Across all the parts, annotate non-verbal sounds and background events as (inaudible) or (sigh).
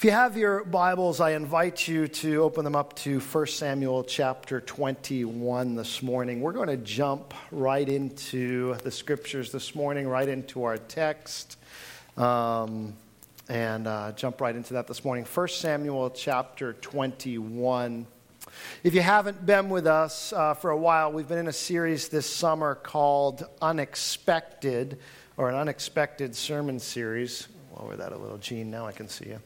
If you have your Bibles, I invite you to open them up to 1 Samuel chapter 21 this morning. We're going to jump right into the scriptures this morning, right into our text, um, and uh, jump right into that this morning. 1 Samuel chapter 21. If you haven't been with us uh, for a while, we've been in a series this summer called Unexpected, or an unexpected sermon series. Lower that a little, Gene. Now I can see you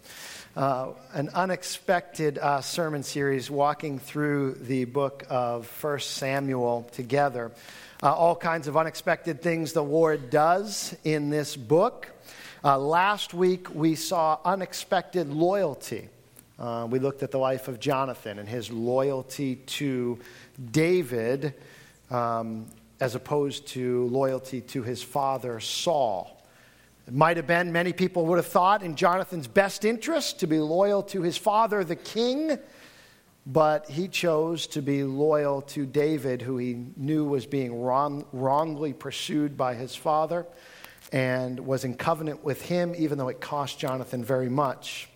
uh, an unexpected uh, sermon series walking through the book of 1 Samuel together. Uh, all kinds of unexpected things the Lord does in this book. Uh, last week we saw unexpected loyalty. Uh, we looked at the life of Jonathan and his loyalty to David um, as opposed to loyalty to his father Saul. It might have been, many people would have thought, in Jonathan's best interest to be loyal to his father, the king, but he chose to be loyal to David, who he knew was being wrong, wrongly pursued by his father, and was in covenant with him, even though it cost Jonathan very much.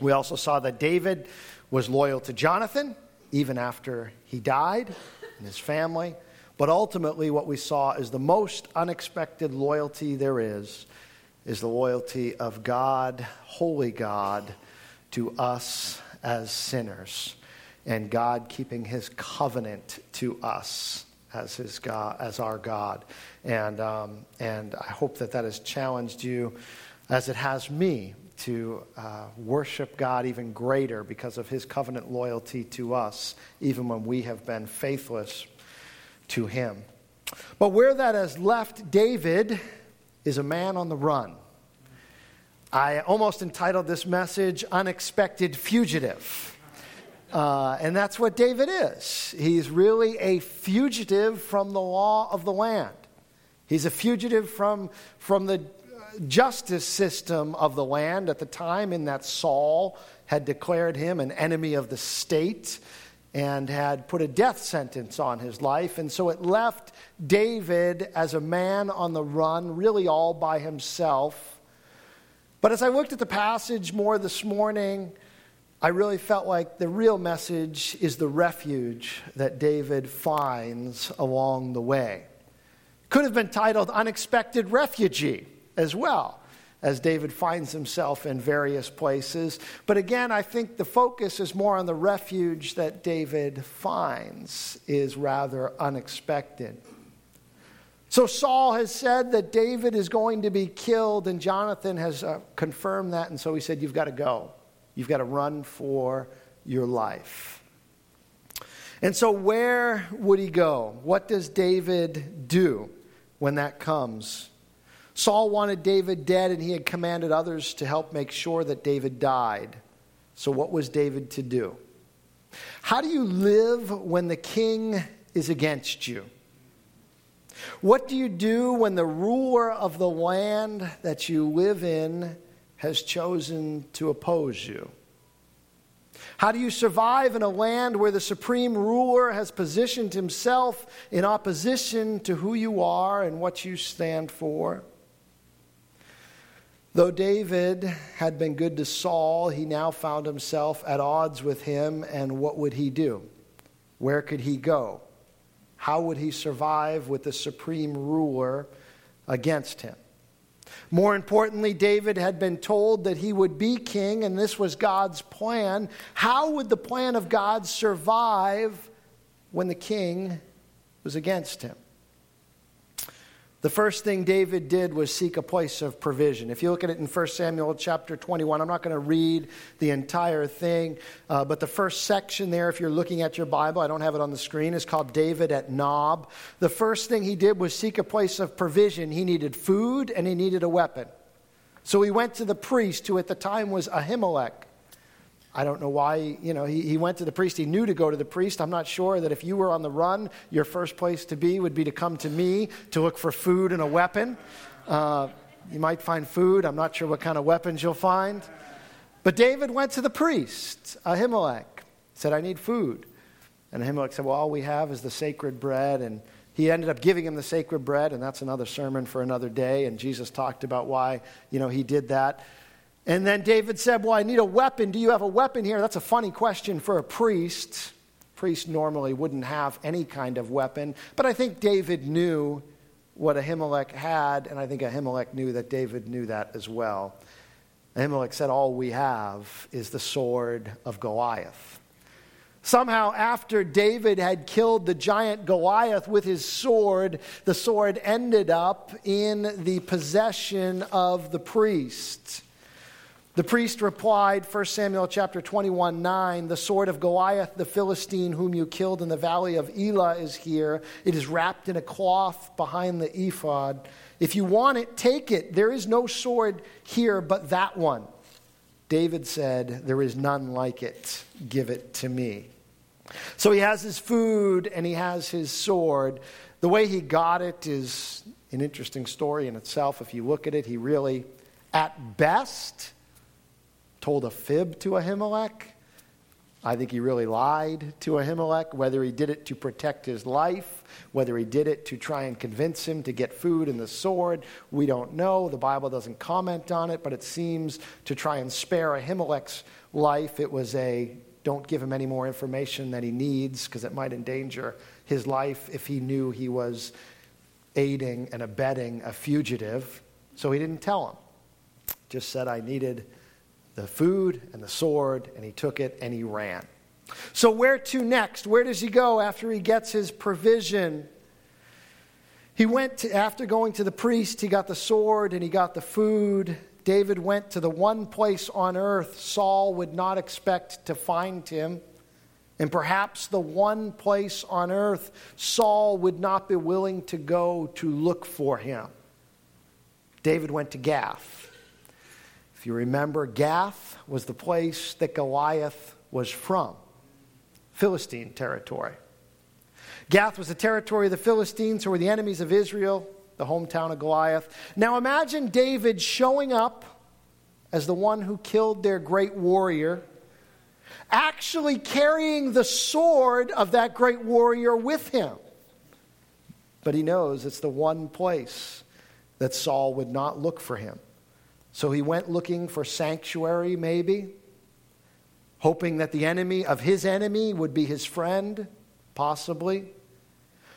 We also saw that David was loyal to Jonathan, even after he died and his family. But ultimately, what we saw is the most unexpected loyalty there is is the loyalty of God, holy God, to us as sinners, and God keeping his covenant to us as his God, as our God. And, um, and I hope that that has challenged you, as it has me, to uh, worship God even greater because of his covenant loyalty to us, even when we have been faithless to him. But where that has left David is a man on the run. I almost entitled this message Unexpected Fugitive. Uh, and that's what David is. He's really a fugitive from the law of the land. He's a fugitive from, from the justice system of the land at the time, in that Saul had declared him an enemy of the state and had put a death sentence on his life. And so it left David as a man on the run, really all by himself. But as I looked at the passage more this morning, I really felt like the real message is the refuge that David finds along the way. Could have been titled Unexpected Refugee as well, as David finds himself in various places. But again, I think the focus is more on the refuge that David finds is rather unexpected. So Saul has said that David is going to be killed, and Jonathan has uh, confirmed that. And so he said, You've got to go. You've got to run for your life. And so, where would he go? What does David do when that comes? Saul wanted David dead, and he had commanded others to help make sure that David died. So, what was David to do? How do you live when the king is against you? What do you do when the ruler of the land that you live in has chosen to oppose you? How do you survive in a land where the supreme ruler has positioned himself in opposition to who you are and what you stand for? Though David had been good to Saul, he now found himself at odds with him, and what would he do? Where could he go? How would he survive with the supreme ruler against him? More importantly, David had been told that he would be king, and this was God's plan. How would the plan of God survive when the king was against him? The first thing David did was seek a place of provision. If you look at it in 1 Samuel chapter 21, I'm not going to read the entire thing, uh, but the first section there, if you're looking at your Bible, I don't have it on the screen, is called David at Nob. The first thing he did was seek a place of provision. He needed food and he needed a weapon. So he went to the priest, who at the time was Ahimelech. I don't know why, you know, he, he went to the priest. He knew to go to the priest. I'm not sure that if you were on the run, your first place to be would be to come to me to look for food and a weapon. Uh, you might find food. I'm not sure what kind of weapons you'll find. But David went to the priest, Ahimelech, said, I need food. And Ahimelech said, Well, all we have is the sacred bread. And he ended up giving him the sacred bread, and that's another sermon for another day. And Jesus talked about why, you know, he did that. And then David said, Well, I need a weapon. Do you have a weapon here? That's a funny question for a priest. Priests normally wouldn't have any kind of weapon. But I think David knew what Ahimelech had, and I think Ahimelech knew that David knew that as well. Ahimelech said, All we have is the sword of Goliath. Somehow, after David had killed the giant Goliath with his sword, the sword ended up in the possession of the priest. The priest replied, 1 Samuel chapter 21, 9, the sword of Goliath the Philistine, whom you killed in the valley of Elah, is here. It is wrapped in a cloth behind the ephod. If you want it, take it. There is no sword here but that one. David said, There is none like it. Give it to me. So he has his food and he has his sword. The way he got it is an interesting story in itself. If you look at it, he really, at best, told a fib to Ahimelech. I think he really lied to Ahimelech, whether he did it to protect his life, whether he did it to try and convince him to get food and the sword, we don't know. The Bible doesn't comment on it, but it seems to try and spare Ahimelech's life. It was a don't give him any more information than he needs because it might endanger his life if he knew he was aiding and abetting a fugitive. So he didn't tell him. Just said, I needed the food and the sword, and he took it and he ran. So, where to next? Where does he go after he gets his provision? He went to, after going to the priest, he got the sword and he got the food. David went to the one place on earth Saul would not expect to find him, and perhaps the one place on earth Saul would not be willing to go to look for him. David went to Gath. If you remember, Gath was the place that Goliath was from, Philistine territory. Gath was the territory of the Philistines, who were the enemies of Israel, the hometown of Goliath. Now imagine David showing up as the one who killed their great warrior, actually carrying the sword of that great warrior with him. But he knows it's the one place that Saul would not look for him. So he went looking for sanctuary, maybe, hoping that the enemy of his enemy would be his friend, possibly,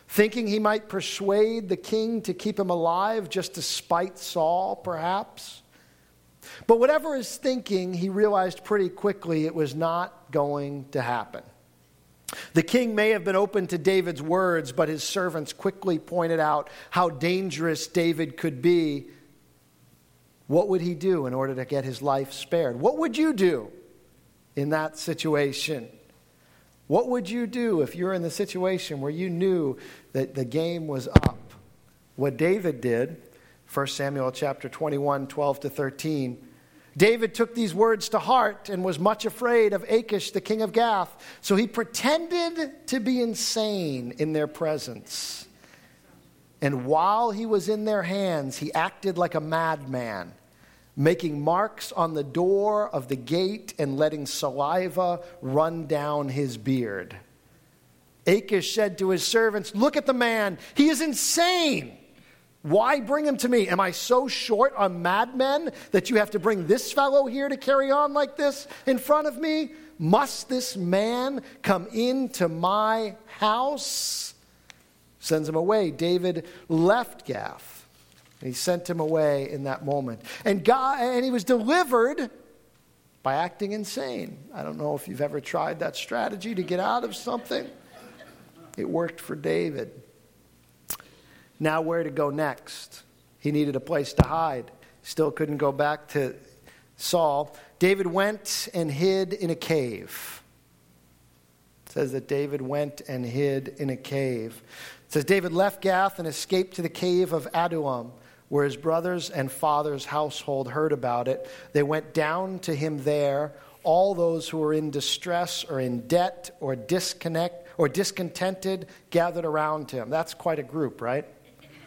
thinking he might persuade the king to keep him alive just to spite Saul, perhaps. But whatever his thinking, he realized pretty quickly it was not going to happen. The king may have been open to David's words, but his servants quickly pointed out how dangerous David could be what would he do in order to get his life spared? What would you do in that situation? What would you do if you're in the situation where you knew that the game was up? What David did, 1 Samuel chapter 21, 12 to 13. David took these words to heart and was much afraid of Achish, the king of Gath. So he pretended to be insane in their presence. And while he was in their hands, he acted like a madman, making marks on the door of the gate and letting saliva run down his beard. Achish said to his servants, Look at the man, he is insane. Why bring him to me? Am I so short on madmen that you have to bring this fellow here to carry on like this in front of me? Must this man come into my house? Sends him away. David left Gath. And he sent him away in that moment. And God and he was delivered by acting insane. I don't know if you've ever tried that strategy to get out of something. It worked for David. Now where to go next? He needed a place to hide. Still couldn't go back to Saul. David went and hid in a cave. It says that David went and hid in a cave says David left Gath and escaped to the cave of Adullam, where his brothers and father's household heard about it. They went down to him there. All those who were in distress or in debt or disconnect or discontented gathered around him. That's quite a group, right?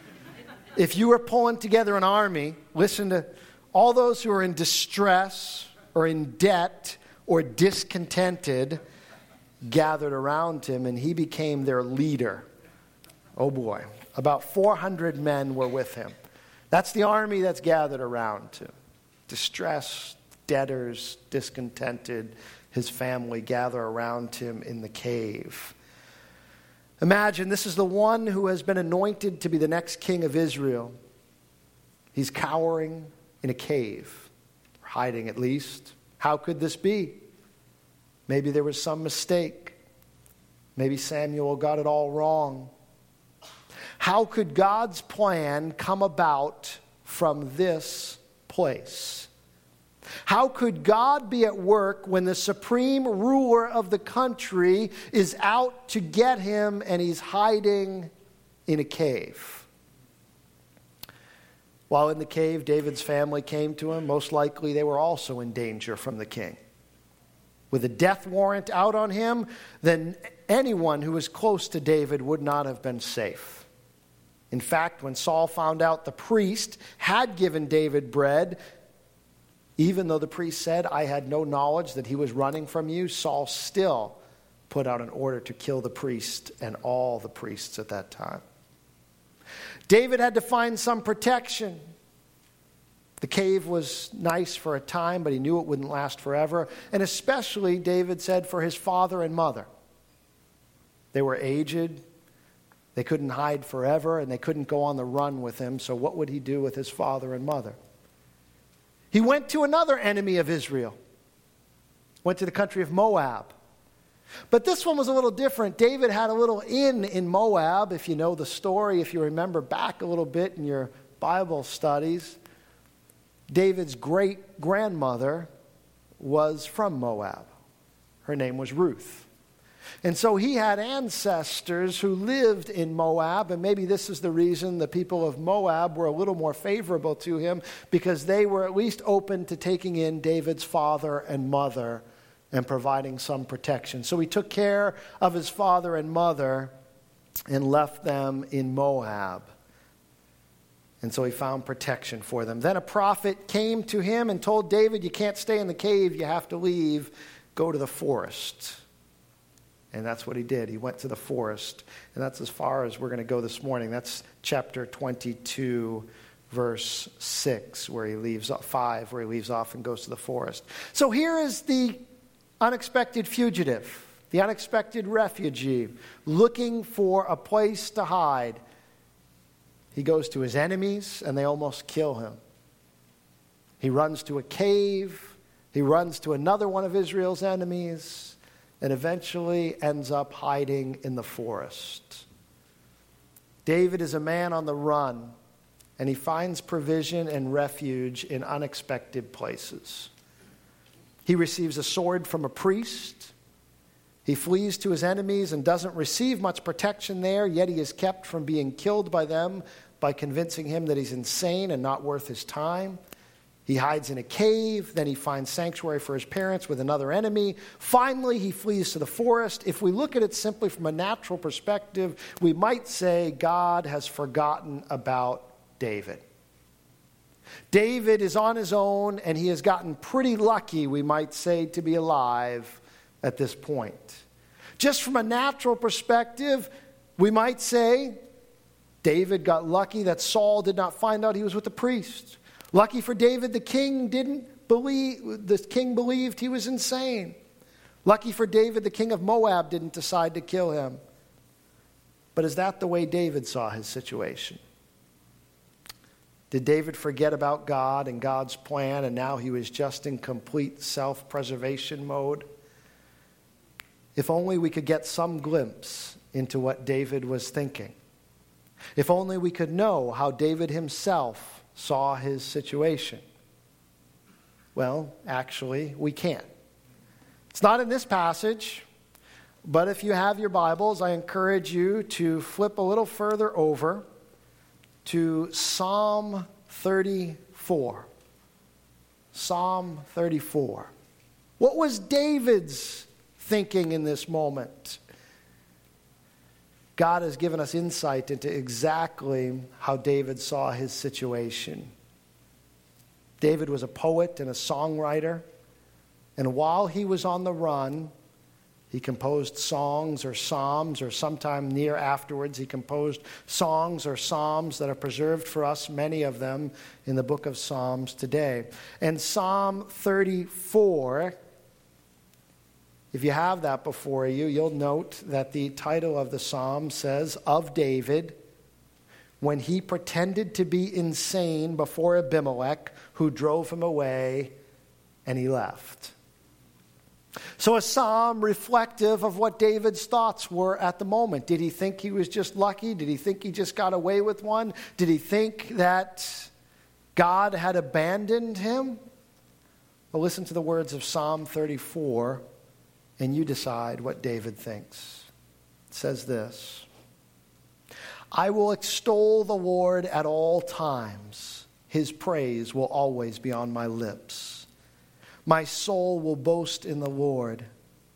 (laughs) if you were pulling together an army, listen to all those who are in distress or in debt or discontented gathered around him, and he became their leader. Oh boy, about 400 men were with him. That's the army that's gathered around him. Distressed, debtors, discontented, his family gather around him in the cave. Imagine this is the one who has been anointed to be the next king of Israel. He's cowering in a cave, hiding at least. How could this be? Maybe there was some mistake. Maybe Samuel got it all wrong. How could God's plan come about from this place? How could God be at work when the supreme ruler of the country is out to get him and he's hiding in a cave? While in the cave, David's family came to him. Most likely, they were also in danger from the king. With a death warrant out on him, then anyone who was close to David would not have been safe. In fact, when Saul found out the priest had given David bread, even though the priest said, I had no knowledge that he was running from you, Saul still put out an order to kill the priest and all the priests at that time. David had to find some protection. The cave was nice for a time, but he knew it wouldn't last forever. And especially, David said, for his father and mother. They were aged, they couldn't hide forever, and they couldn't go on the run with him. So, what would he do with his father and mother? He went to another enemy of Israel, went to the country of Moab. But this one was a little different. David had a little inn in Moab, if you know the story, if you remember back a little bit in your Bible studies. David's great grandmother was from Moab. Her name was Ruth. And so he had ancestors who lived in Moab, and maybe this is the reason the people of Moab were a little more favorable to him because they were at least open to taking in David's father and mother and providing some protection. So he took care of his father and mother and left them in Moab. And so he found protection for them. Then a prophet came to him and told David, You can't stay in the cave, you have to leave, go to the forest. And that's what he did. He went to the forest. And that's as far as we're going to go this morning. That's chapter 22, verse 6, where he leaves 5, where he leaves off and goes to the forest. So here is the unexpected fugitive, the unexpected refugee, looking for a place to hide. He goes to his enemies, and they almost kill him. He runs to a cave. He runs to another one of Israel's enemies, and eventually ends up hiding in the forest. David is a man on the run, and he finds provision and refuge in unexpected places. He receives a sword from a priest. He flees to his enemies and doesn't receive much protection there, yet he is kept from being killed by them by convincing him that he's insane and not worth his time. He hides in a cave, then he finds sanctuary for his parents with another enemy. Finally, he flees to the forest. If we look at it simply from a natural perspective, we might say God has forgotten about David. David is on his own, and he has gotten pretty lucky, we might say, to be alive at this point. Just from a natural perspective, we might say David got lucky that Saul did not find out he was with the priest. Lucky for David, the king didn't believe, the king believed he was insane. Lucky for David, the king of Moab didn't decide to kill him. But is that the way David saw his situation? Did David forget about God and God's plan, and now he was just in complete self preservation mode? If only we could get some glimpse into what David was thinking. If only we could know how David himself saw his situation. Well, actually, we can't. It's not in this passage, but if you have your Bibles, I encourage you to flip a little further over to Psalm 34. Psalm 34. What was David's thinking in this moment? God has given us insight into exactly how David saw his situation. David was a poet and a songwriter, and while he was on the run, He composed songs or psalms, or sometime near afterwards, he composed songs or psalms that are preserved for us, many of them in the book of Psalms today. And Psalm 34, if you have that before you, you'll note that the title of the psalm says, Of David, when he pretended to be insane before Abimelech, who drove him away, and he left. So, a psalm reflective of what David's thoughts were at the moment. Did he think he was just lucky? Did he think he just got away with one? Did he think that God had abandoned him? Well, listen to the words of Psalm 34, and you decide what David thinks. It says this I will extol the Lord at all times, his praise will always be on my lips. My soul will boast in the Lord.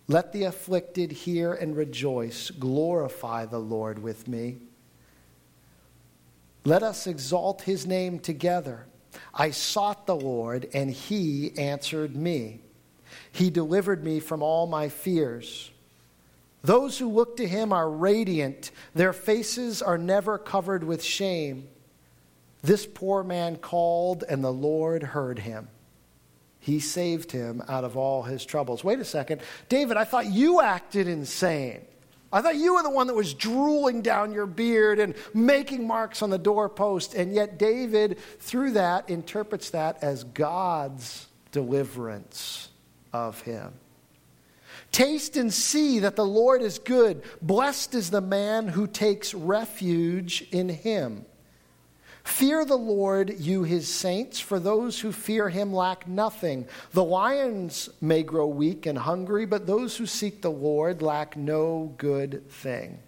Let the afflicted hear and rejoice. Glorify the Lord with me. Let us exalt his name together. I sought the Lord, and he answered me. He delivered me from all my fears. Those who look to him are radiant, their faces are never covered with shame. This poor man called, and the Lord heard him. He saved him out of all his troubles. Wait a second. David, I thought you acted insane. I thought you were the one that was drooling down your beard and making marks on the doorpost. And yet, David, through that, interprets that as God's deliverance of him. Taste and see that the Lord is good. Blessed is the man who takes refuge in him. Fear the Lord, you his saints, for those who fear him lack nothing. The lions may grow weak and hungry, but those who seek the Lord lack no good thing.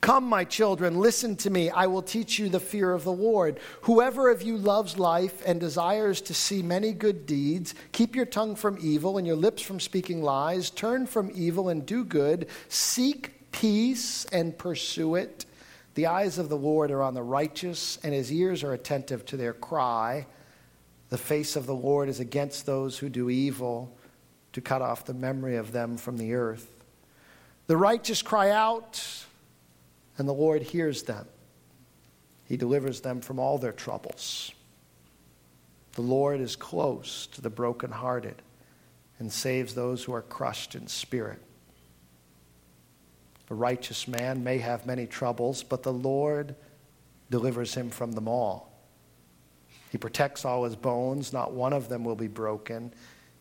Come, my children, listen to me. I will teach you the fear of the Lord. Whoever of you loves life and desires to see many good deeds, keep your tongue from evil and your lips from speaking lies. Turn from evil and do good. Seek peace and pursue it. The eyes of the Lord are on the righteous, and his ears are attentive to their cry. The face of the Lord is against those who do evil, to cut off the memory of them from the earth. The righteous cry out, and the Lord hears them. He delivers them from all their troubles. The Lord is close to the brokenhearted and saves those who are crushed in spirit. A righteous man may have many troubles, but the Lord delivers him from them all. He protects all his bones, not one of them will be broken.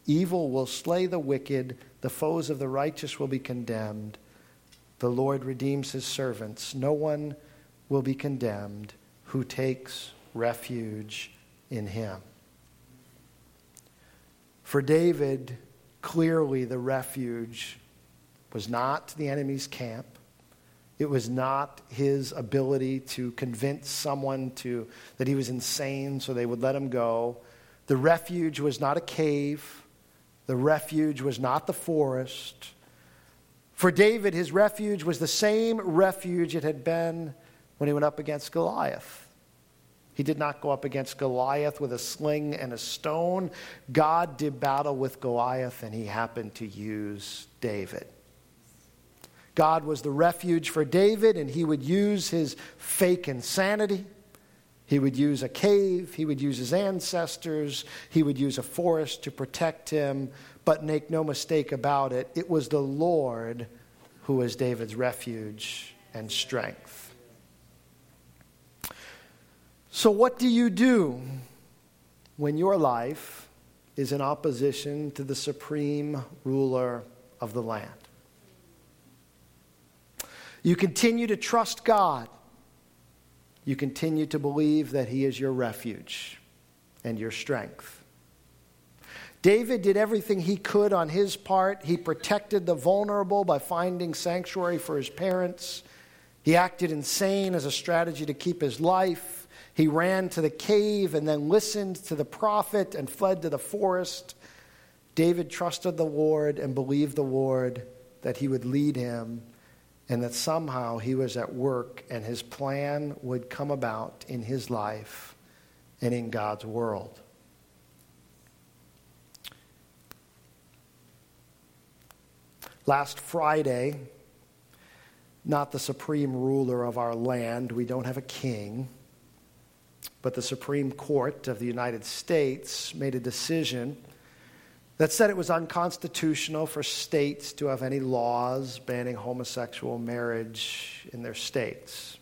Evil will slay the wicked, the foes of the righteous will be condemned. The Lord redeems his servants. No one will be condemned who takes refuge in him. For David, clearly the refuge was not the enemy's camp. It was not his ability to convince someone to, that he was insane so they would let him go. The refuge was not a cave. The refuge was not the forest. For David, his refuge was the same refuge it had been when he went up against Goliath. He did not go up against Goliath with a sling and a stone. God did battle with Goliath, and he happened to use David. God was the refuge for David, and he would use his fake insanity. He would use a cave, he would use his ancestors, he would use a forest to protect him. But make no mistake about it, it was the Lord who was David's refuge and strength. So, what do you do when your life is in opposition to the supreme ruler of the land? You continue to trust God. You continue to believe that He is your refuge and your strength. David did everything he could on his part. He protected the vulnerable by finding sanctuary for his parents. He acted insane as a strategy to keep his life. He ran to the cave and then listened to the prophet and fled to the forest. David trusted the Lord and believed the Lord that he would lead him and that somehow he was at work and his plan would come about in his life and in God's world. Last Friday, not the supreme ruler of our land, we don't have a king, but the Supreme Court of the United States made a decision that said it was unconstitutional for states to have any laws banning homosexual marriage in their states.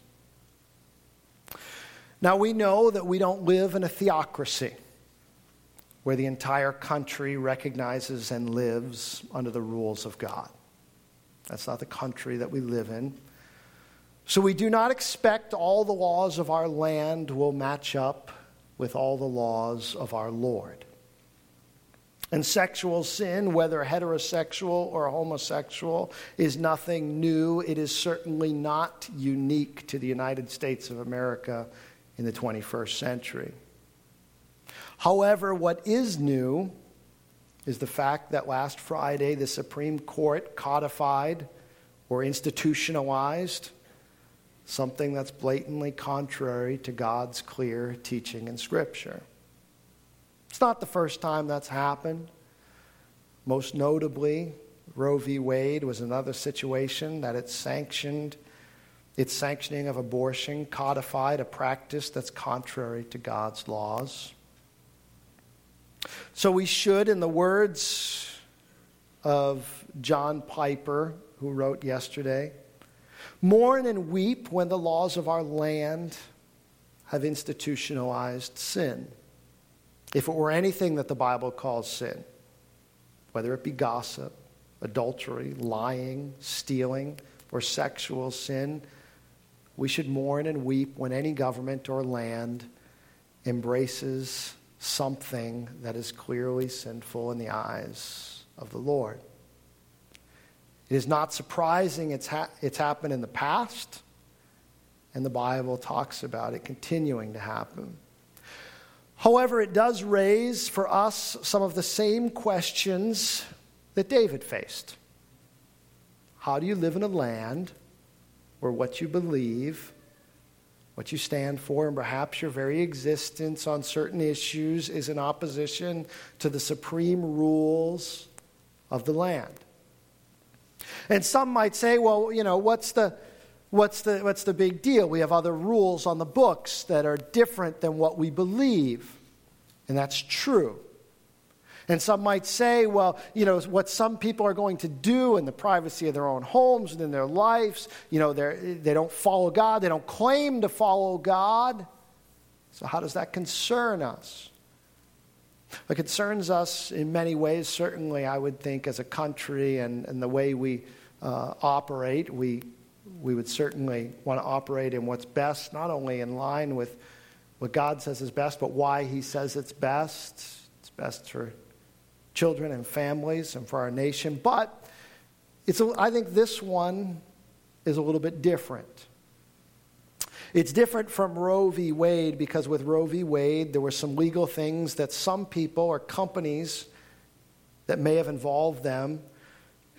Now, we know that we don't live in a theocracy where the entire country recognizes and lives under the rules of God. That's not the country that we live in. So we do not expect all the laws of our land will match up with all the laws of our Lord. And sexual sin, whether heterosexual or homosexual, is nothing new. It is certainly not unique to the United States of America in the 21st century. However, what is new is the fact that last Friday the Supreme Court codified or institutionalized something that's blatantly contrary to God's clear teaching in Scripture. It's not the first time that's happened. Most notably, Roe v. Wade was another situation that it sanctioned, its sanctioning of abortion codified a practice that's contrary to God's laws. So we should, in the words of John Piper, who wrote yesterday, mourn and weep when the laws of our land have institutionalized sin. If it were anything that the Bible calls sin, whether it be gossip, adultery, lying, stealing, or sexual sin, we should mourn and weep when any government or land embraces something that is clearly sinful in the eyes of the Lord. It is not surprising it's, ha- it's happened in the past, and the Bible talks about it continuing to happen. However, it does raise for us some of the same questions that David faced. How do you live in a land where what you believe, what you stand for, and perhaps your very existence on certain issues is in opposition to the supreme rules of the land? And some might say, well, you know, what's the, what's the, what's the big deal? We have other rules on the books that are different than what we believe. And that's true. And some might say, well, you know, what some people are going to do in the privacy of their own homes and in their lives, you know, they don't follow God, they don't claim to follow God. So, how does that concern us? It concerns us in many ways, certainly, I would think, as a country and, and the way we uh, operate. We, we would certainly want to operate in what's best, not only in line with what God says is best, but why He says it's best. It's best for children and families and for our nation. But it's I think this one is a little bit different. It's different from Roe v. Wade because with Roe v. Wade, there were some legal things that some people or companies that may have involved them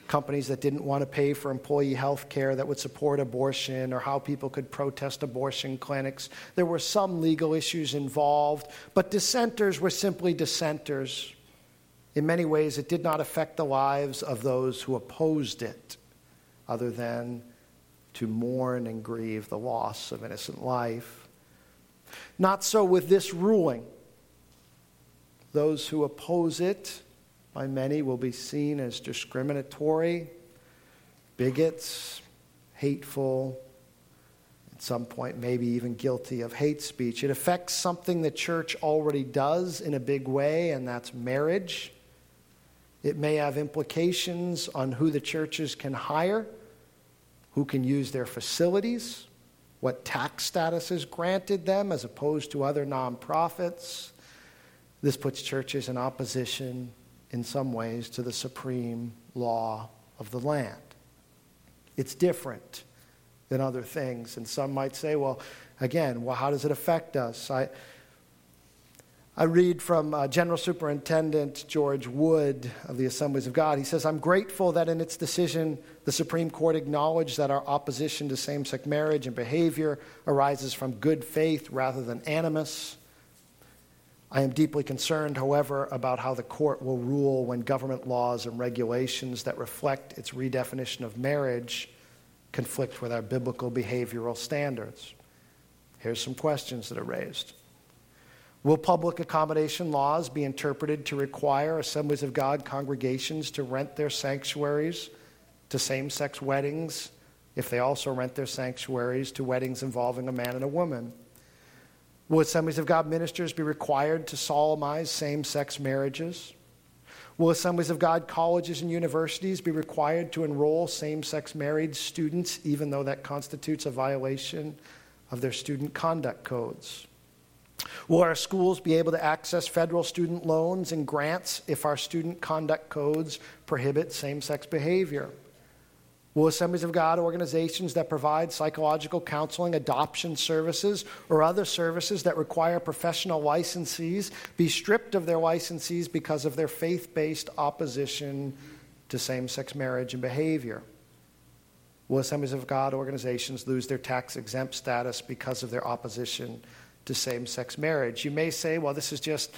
companies that didn't want to pay for employee health care that would support abortion or how people could protest abortion clinics. There were some legal issues involved, but dissenters were simply dissenters. In many ways, it did not affect the lives of those who opposed it, other than to mourn and grieve the loss of innocent life. Not so with this ruling. Those who oppose it by many will be seen as discriminatory, bigots, hateful, at some point, maybe even guilty of hate speech. It affects something the church already does in a big way, and that's marriage. It may have implications on who the churches can hire, who can use their facilities, what tax status is granted them as opposed to other nonprofits. This puts churches in opposition in some ways, to the supreme law of the land. It's different than other things. And some might say, well, again, well, how does it affect us? I, I read from uh, General Superintendent George Wood of the Assemblies of God. He says, I'm grateful that in its decision, the Supreme Court acknowledged that our opposition to same sex marriage and behavior arises from good faith rather than animus. I am deeply concerned, however, about how the court will rule when government laws and regulations that reflect its redefinition of marriage conflict with our biblical behavioral standards. Here's some questions that are raised. Will public accommodation laws be interpreted to require Assemblies of God congregations to rent their sanctuaries to same sex weddings if they also rent their sanctuaries to weddings involving a man and a woman? Will Assemblies of God ministers be required to solemnize same sex marriages? Will Assemblies of God colleges and universities be required to enroll same sex married students, even though that constitutes a violation of their student conduct codes? Will our schools be able to access federal student loans and grants if our student conduct codes prohibit same sex behavior? Will Assemblies of God organizations that provide psychological counseling, adoption services, or other services that require professional licensees be stripped of their licensees because of their faith based opposition to same sex marriage and behavior? Will Assemblies of God organizations lose their tax exempt status because of their opposition to same sex marriage? You may say, well, this is just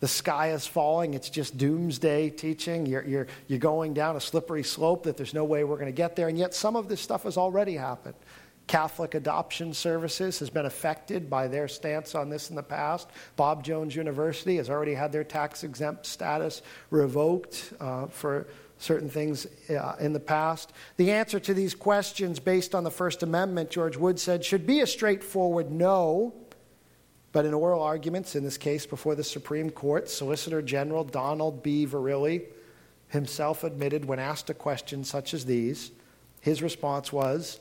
the sky is falling. It's just doomsday teaching. You're, you're, you're going down a slippery slope that there's no way we're going to get there. And yet, some of this stuff has already happened. Catholic Adoption Services has been affected by their stance on this in the past. Bob Jones University has already had their tax exempt status revoked uh, for certain things uh, in the past. The answer to these questions, based on the First Amendment, George Wood said, should be a straightforward no. But in oral arguments, in this case before the Supreme Court, Solicitor General Donald B. Verrilli himself admitted when asked a question such as these, his response was,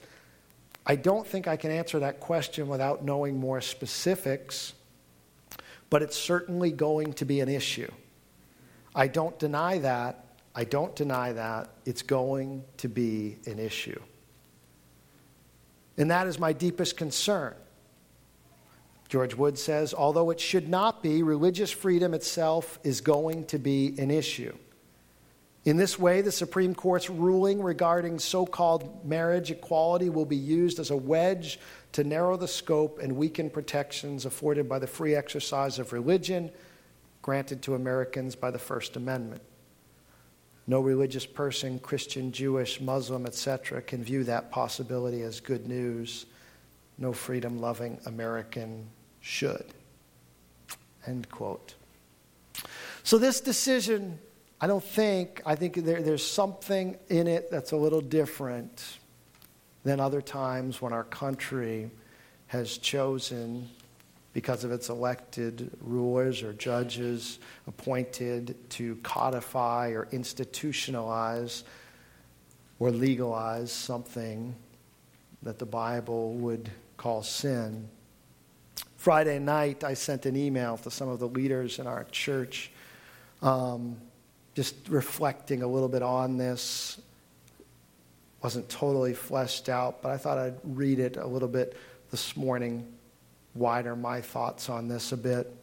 I don't think I can answer that question without knowing more specifics, but it's certainly going to be an issue. I don't deny that. I don't deny that. It's going to be an issue. And that is my deepest concern. George Wood says, although it should not be, religious freedom itself is going to be an issue. In this way, the Supreme Court's ruling regarding so called marriage equality will be used as a wedge to narrow the scope and weaken protections afforded by the free exercise of religion granted to Americans by the First Amendment. No religious person, Christian, Jewish, Muslim, etc., can view that possibility as good news no freedom loving American should. End quote. So, this decision, I don't think, I think there, there's something in it that's a little different than other times when our country has chosen, because of its elected rulers or judges appointed, to codify or institutionalize or legalize something that the Bible would call sin. Friday night, I sent an email to some of the leaders in our church, um, just reflecting a little bit on this. Wasn't totally fleshed out, but I thought I'd read it a little bit this morning, wider my thoughts on this a bit.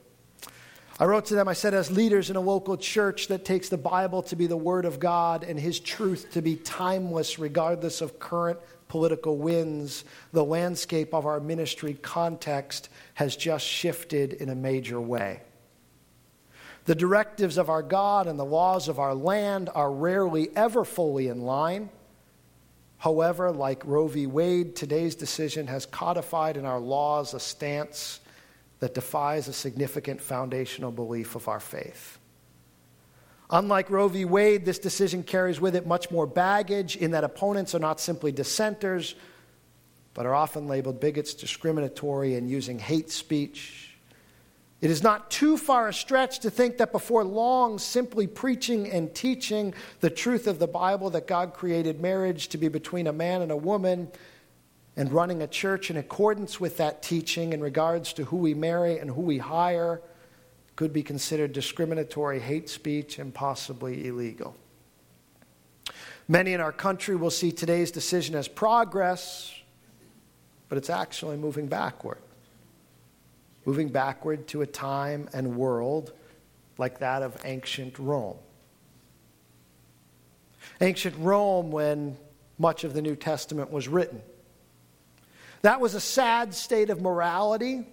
I wrote to them, I said, as leaders in a local church that takes the Bible to be the Word of God and His truth to be timeless, regardless of current political winds, the landscape of our ministry context has just shifted in a major way. The directives of our God and the laws of our land are rarely ever fully in line. However, like Roe v. Wade, today's decision has codified in our laws a stance that defies a significant foundational belief of our faith. Unlike Roe v. Wade, this decision carries with it much more baggage in that opponents are not simply dissenters, but are often labeled bigots, discriminatory, and using hate speech. It is not too far a stretch to think that before long, simply preaching and teaching the truth of the Bible that God created marriage to be between a man and a woman and running a church in accordance with that teaching in regards to who we marry and who we hire could be considered discriminatory hate speech and possibly illegal. Many in our country will see today's decision as progress, but it's actually moving backward. Moving backward to a time and world like that of ancient Rome. Ancient Rome, when much of the New Testament was written. That was a sad state of morality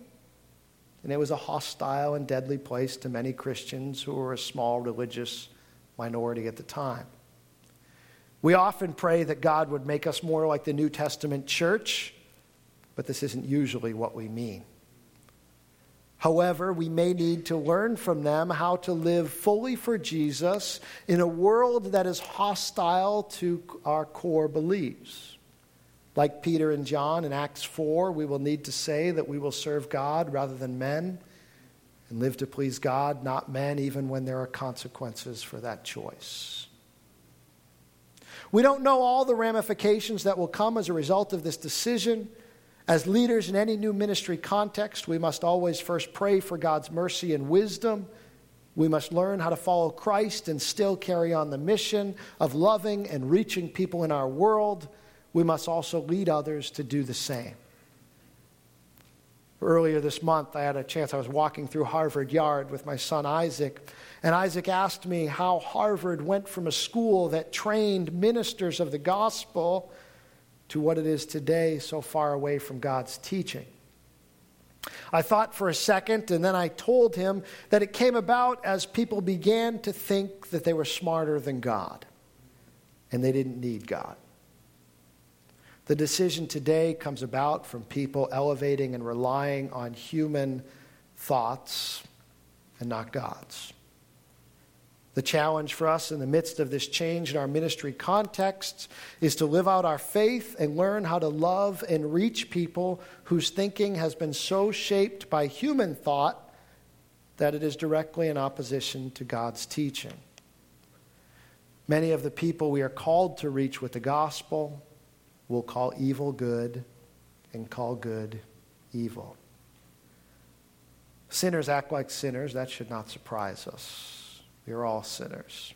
and it was a hostile and deadly place to many Christians who were a small religious minority at the time. We often pray that God would make us more like the New Testament church, but this isn't usually what we mean. However, we may need to learn from them how to live fully for Jesus in a world that is hostile to our core beliefs. Like Peter and John in Acts 4, we will need to say that we will serve God rather than men and live to please God, not men, even when there are consequences for that choice. We don't know all the ramifications that will come as a result of this decision. As leaders in any new ministry context, we must always first pray for God's mercy and wisdom. We must learn how to follow Christ and still carry on the mission of loving and reaching people in our world. We must also lead others to do the same. Earlier this month, I had a chance, I was walking through Harvard Yard with my son Isaac, and Isaac asked me how Harvard went from a school that trained ministers of the gospel to what it is today, so far away from God's teaching. I thought for a second, and then I told him that it came about as people began to think that they were smarter than God and they didn't need God. The decision today comes about from people elevating and relying on human thoughts and not God's. The challenge for us in the midst of this change in our ministry context is to live out our faith and learn how to love and reach people whose thinking has been so shaped by human thought that it is directly in opposition to God's teaching. Many of the people we are called to reach with the gospel will call evil good and call good evil. Sinners act like sinners. That should not surprise us. We are all sinners.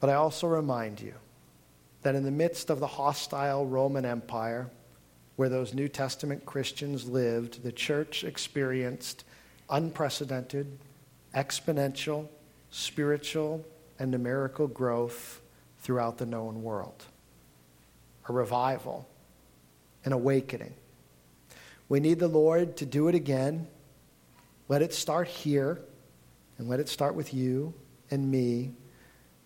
But I also remind you that in the midst of the hostile Roman Empire, where those New Testament Christians lived, the church experienced unprecedented, exponential, spiritual, and numerical growth throughout the known world. A revival, an awakening. We need the Lord to do it again. Let it start here and let it start with you and me,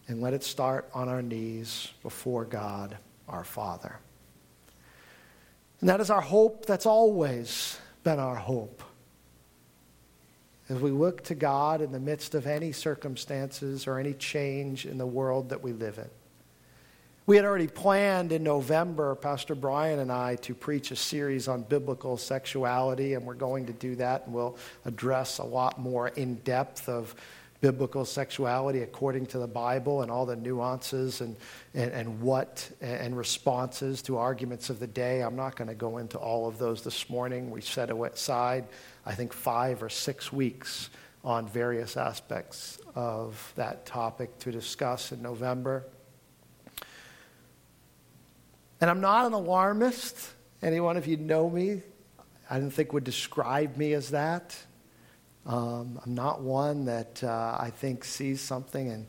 and let it start on our knees before God our Father. And that is our hope. That's always been our hope. As we look to God in the midst of any circumstances or any change in the world that we live in. We had already planned in November, Pastor Brian and I, to preach a series on biblical sexuality, and we're going to do that, and we'll address a lot more in depth of biblical sexuality according to the Bible and all the nuances and, and, and what and responses to arguments of the day. I'm not going to go into all of those this morning. We set aside, I think, five or six weeks on various aspects of that topic to discuss in November. And I'm not an alarmist. Anyone of you know me, I don't think would describe me as that. Um, I'm not one that uh, I think sees something and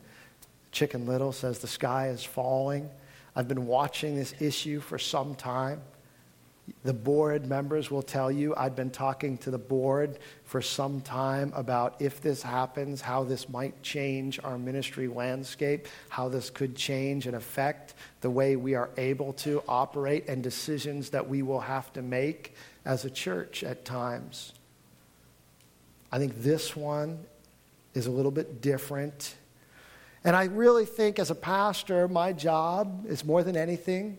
Chicken Little says the sky is falling. I've been watching this issue for some time. The board members will tell you I've been talking to the board for some time about if this happens, how this might change our ministry landscape, how this could change and affect the way we are able to operate, and decisions that we will have to make as a church at times. I think this one is a little bit different. And I really think, as a pastor, my job is more than anything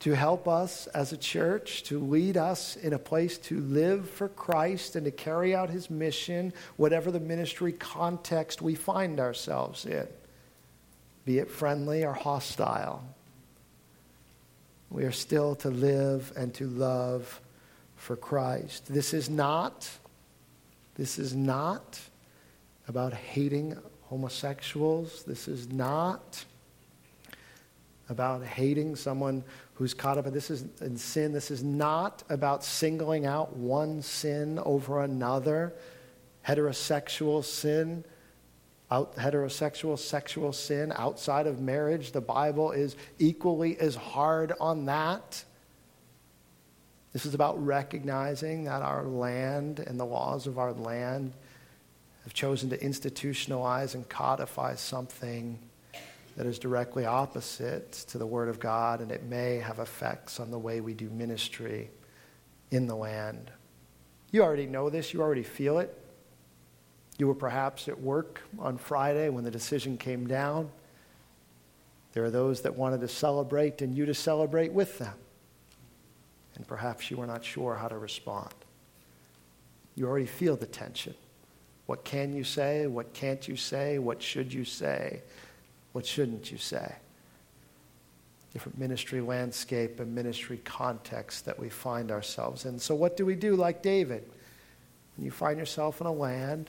to help us as a church, to lead us in a place to live for Christ and to carry out his mission, whatever the ministry context we find ourselves in, be it friendly or hostile. We are still to live and to love for Christ. This is not, this is not about hating homosexuals. This is not about hating someone who's caught up in this is in sin. This is not about singling out one sin over another. Heterosexual sin, out, heterosexual sexual sin outside of marriage. The Bible is equally as hard on that. This is about recognizing that our land and the laws of our land have chosen to institutionalize and codify something that is directly opposite to the Word of God, and it may have effects on the way we do ministry in the land. You already know this, you already feel it. You were perhaps at work on Friday when the decision came down. There are those that wanted to celebrate and you to celebrate with them. And perhaps you were not sure how to respond. You already feel the tension. What can you say? What can't you say? What should you say? What shouldn't you say? Different ministry landscape and ministry context that we find ourselves in. So, what do we do like David? When you find yourself in a land,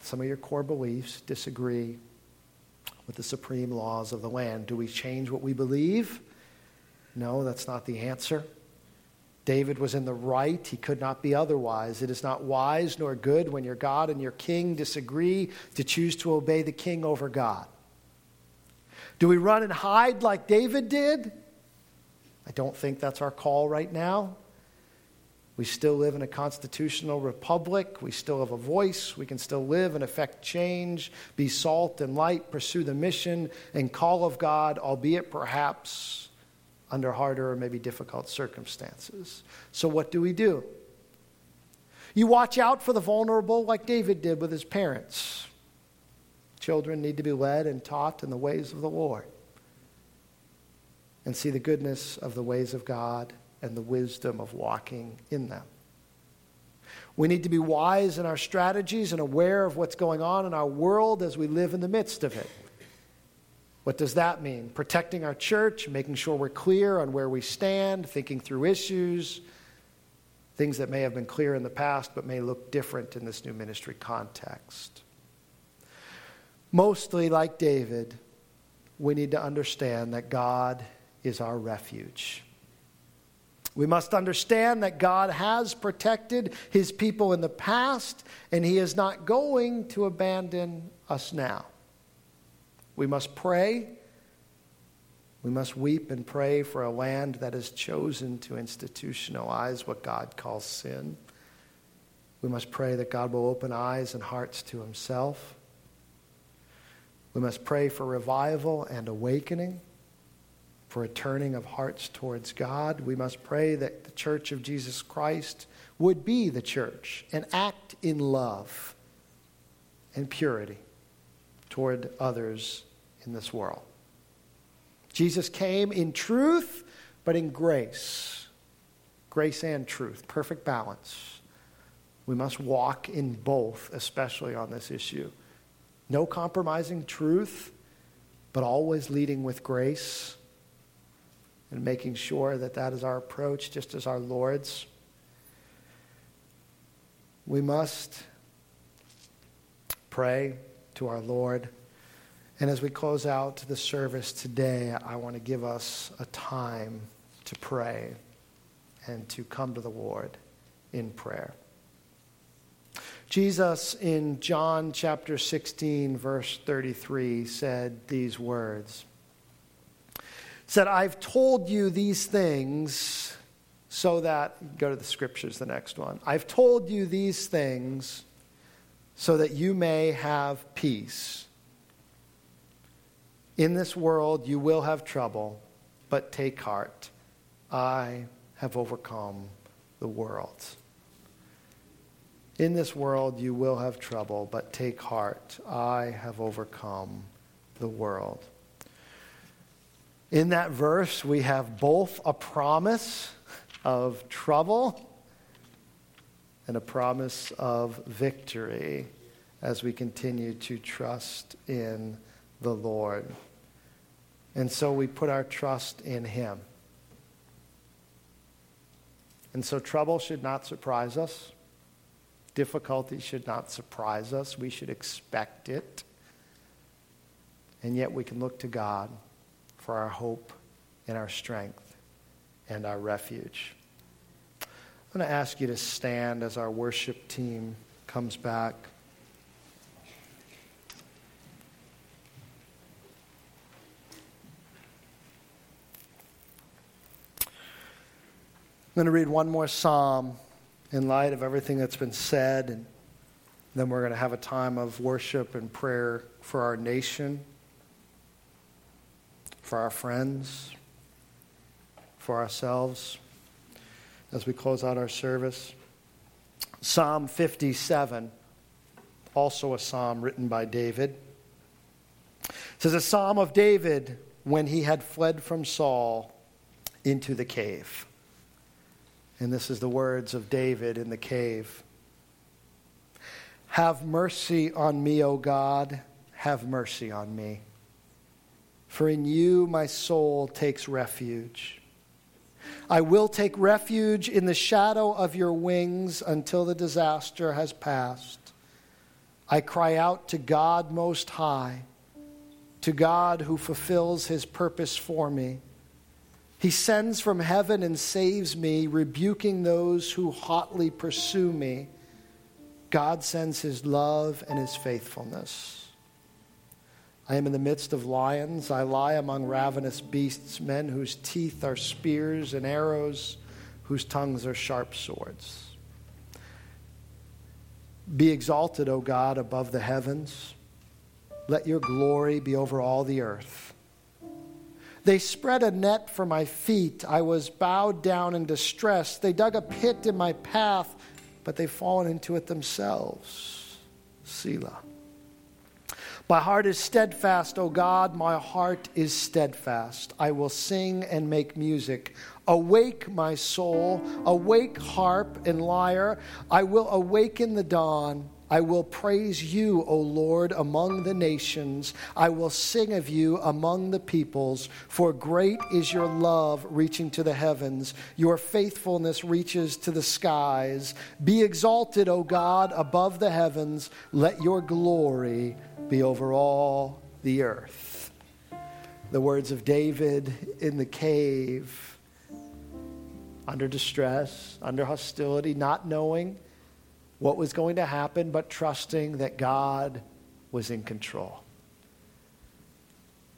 some of your core beliefs disagree with the supreme laws of the land. Do we change what we believe? No, that's not the answer. David was in the right. He could not be otherwise. It is not wise nor good when your God and your king disagree to choose to obey the king over God. Do we run and hide like David did? I don't think that's our call right now. We still live in a constitutional republic. We still have a voice. We can still live and affect change, be salt and light, pursue the mission and call of God, albeit perhaps under harder or maybe difficult circumstances. So, what do we do? You watch out for the vulnerable like David did with his parents. Children need to be led and taught in the ways of the Lord and see the goodness of the ways of God and the wisdom of walking in them. We need to be wise in our strategies and aware of what's going on in our world as we live in the midst of it. What does that mean? Protecting our church, making sure we're clear on where we stand, thinking through issues, things that may have been clear in the past but may look different in this new ministry context. Mostly, like David, we need to understand that God is our refuge. We must understand that God has protected his people in the past, and he is not going to abandon us now. We must pray. We must weep and pray for a land that has chosen to institutionalize what God calls sin. We must pray that God will open eyes and hearts to Himself. We must pray for revival and awakening, for a turning of hearts towards God. We must pray that the church of Jesus Christ would be the church and act in love and purity toward others in this world. Jesus came in truth, but in grace. Grace and truth, perfect balance. We must walk in both, especially on this issue. No compromising truth, but always leading with grace and making sure that that is our approach, just as our Lord's. We must pray to our Lord and as we close out the service today, I want to give us a time to pray and to come to the Lord in prayer. Jesus in John chapter 16 verse 33 said these words. Said, "I've told you these things so that go to the scriptures the next one. I've told you these things so that you may have peace." In this world you will have trouble, but take heart. I have overcome the world. In this world you will have trouble, but take heart. I have overcome the world. In that verse, we have both a promise of trouble and a promise of victory as we continue to trust in the Lord. And so we put our trust in Him. And so trouble should not surprise us. Difficulty should not surprise us. We should expect it. And yet we can look to God for our hope and our strength and our refuge. I'm going to ask you to stand as our worship team comes back. Going to read one more psalm in light of everything that's been said, and then we're going to have a time of worship and prayer for our nation, for our friends, for ourselves as we close out our service. Psalm 57, also a psalm written by David. It says, A psalm of David when he had fled from Saul into the cave. And this is the words of David in the cave Have mercy on me, O God, have mercy on me. For in you my soul takes refuge. I will take refuge in the shadow of your wings until the disaster has passed. I cry out to God Most High, to God who fulfills his purpose for me. He sends from heaven and saves me, rebuking those who hotly pursue me. God sends his love and his faithfulness. I am in the midst of lions. I lie among ravenous beasts, men whose teeth are spears and arrows, whose tongues are sharp swords. Be exalted, O God, above the heavens. Let your glory be over all the earth. They spread a net for my feet. I was bowed down in distress. They dug a pit in my path, but they've fallen into it themselves. Selah. My heart is steadfast, O God, my heart is steadfast. I will sing and make music. Awake, my soul, awake, harp and lyre. I will awaken the dawn. I will praise you, O Lord, among the nations. I will sing of you among the peoples, for great is your love reaching to the heavens. Your faithfulness reaches to the skies. Be exalted, O God, above the heavens. Let your glory be over all the earth. The words of David in the cave, under distress, under hostility, not knowing what was going to happen, but trusting that God was in control.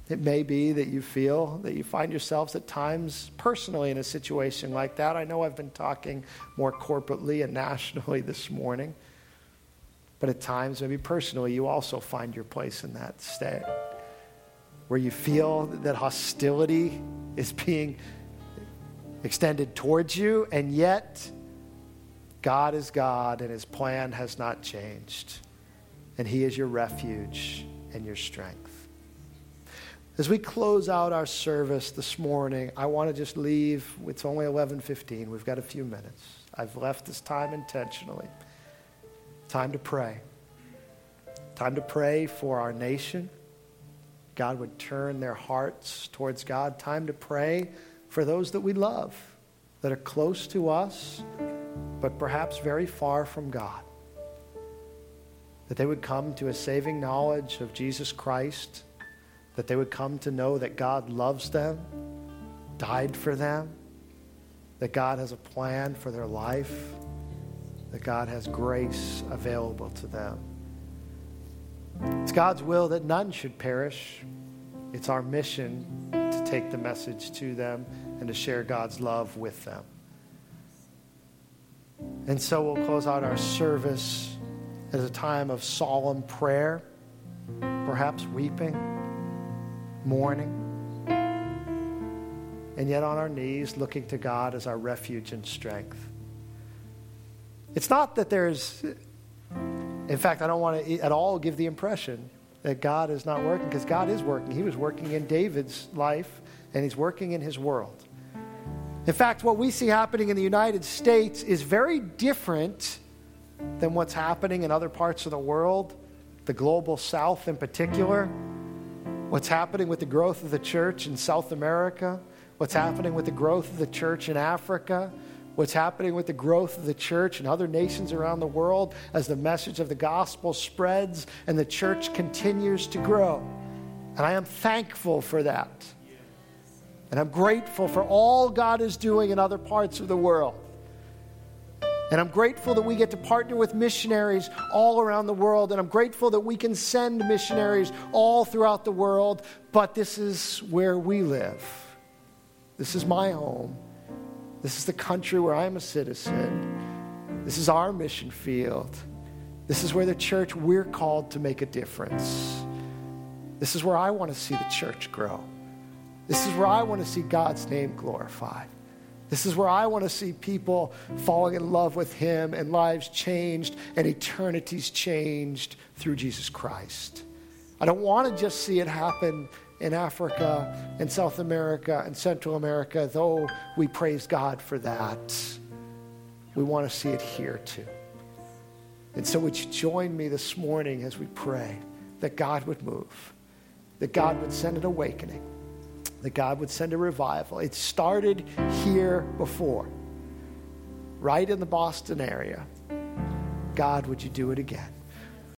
It may be that you feel that you find yourselves at times personally in a situation like that. I know I've been talking more corporately and (laughs) nationally this morning, but at times, maybe personally, you also find your place in that state where you feel that hostility is being extended towards you, and yet God is God and his plan has not changed. And he is your refuge and your strength. As we close out our service this morning, I want to just leave. It's only 11:15. We've got a few minutes. I've left this time intentionally. Time to pray. Time to pray for our nation. God would turn their hearts towards God. Time to pray for those that we love, that are close to us, but perhaps very far from God. That they would come to a saving knowledge of Jesus Christ, that they would come to know that God loves them, died for them, that God has a plan for their life, that God has grace available to them. It's God's will that none should perish. It's our mission to take the message to them and to share God's love with them. And so we'll close out our service as a time of solemn prayer, perhaps weeping, mourning, and yet on our knees looking to God as our refuge and strength. It's not that there's, in fact, I don't want to at all give the impression that God is not working, because God is working. He was working in David's life, and He's working in his world. In fact, what we see happening in the United States is very different than what's happening in other parts of the world, the global south in particular. What's happening with the growth of the church in South America, what's happening with the growth of the church in Africa, what's happening with the growth of the church in other nations around the world as the message of the gospel spreads and the church continues to grow. And I am thankful for that. And I'm grateful for all God is doing in other parts of the world. And I'm grateful that we get to partner with missionaries all around the world. And I'm grateful that we can send missionaries all throughout the world. But this is where we live. This is my home. This is the country where I'm a citizen. This is our mission field. This is where the church, we're called to make a difference. This is where I want to see the church grow. This is where I want to see God's name glorified. This is where I want to see people falling in love with Him and lives changed and eternities changed through Jesus Christ. I don't want to just see it happen in Africa and South America and Central America, though we praise God for that. We want to see it here too. And so, would you join me this morning as we pray that God would move, that God would send an awakening, that God would send a revival? It started here before, right in the Boston area. God, would you do it again?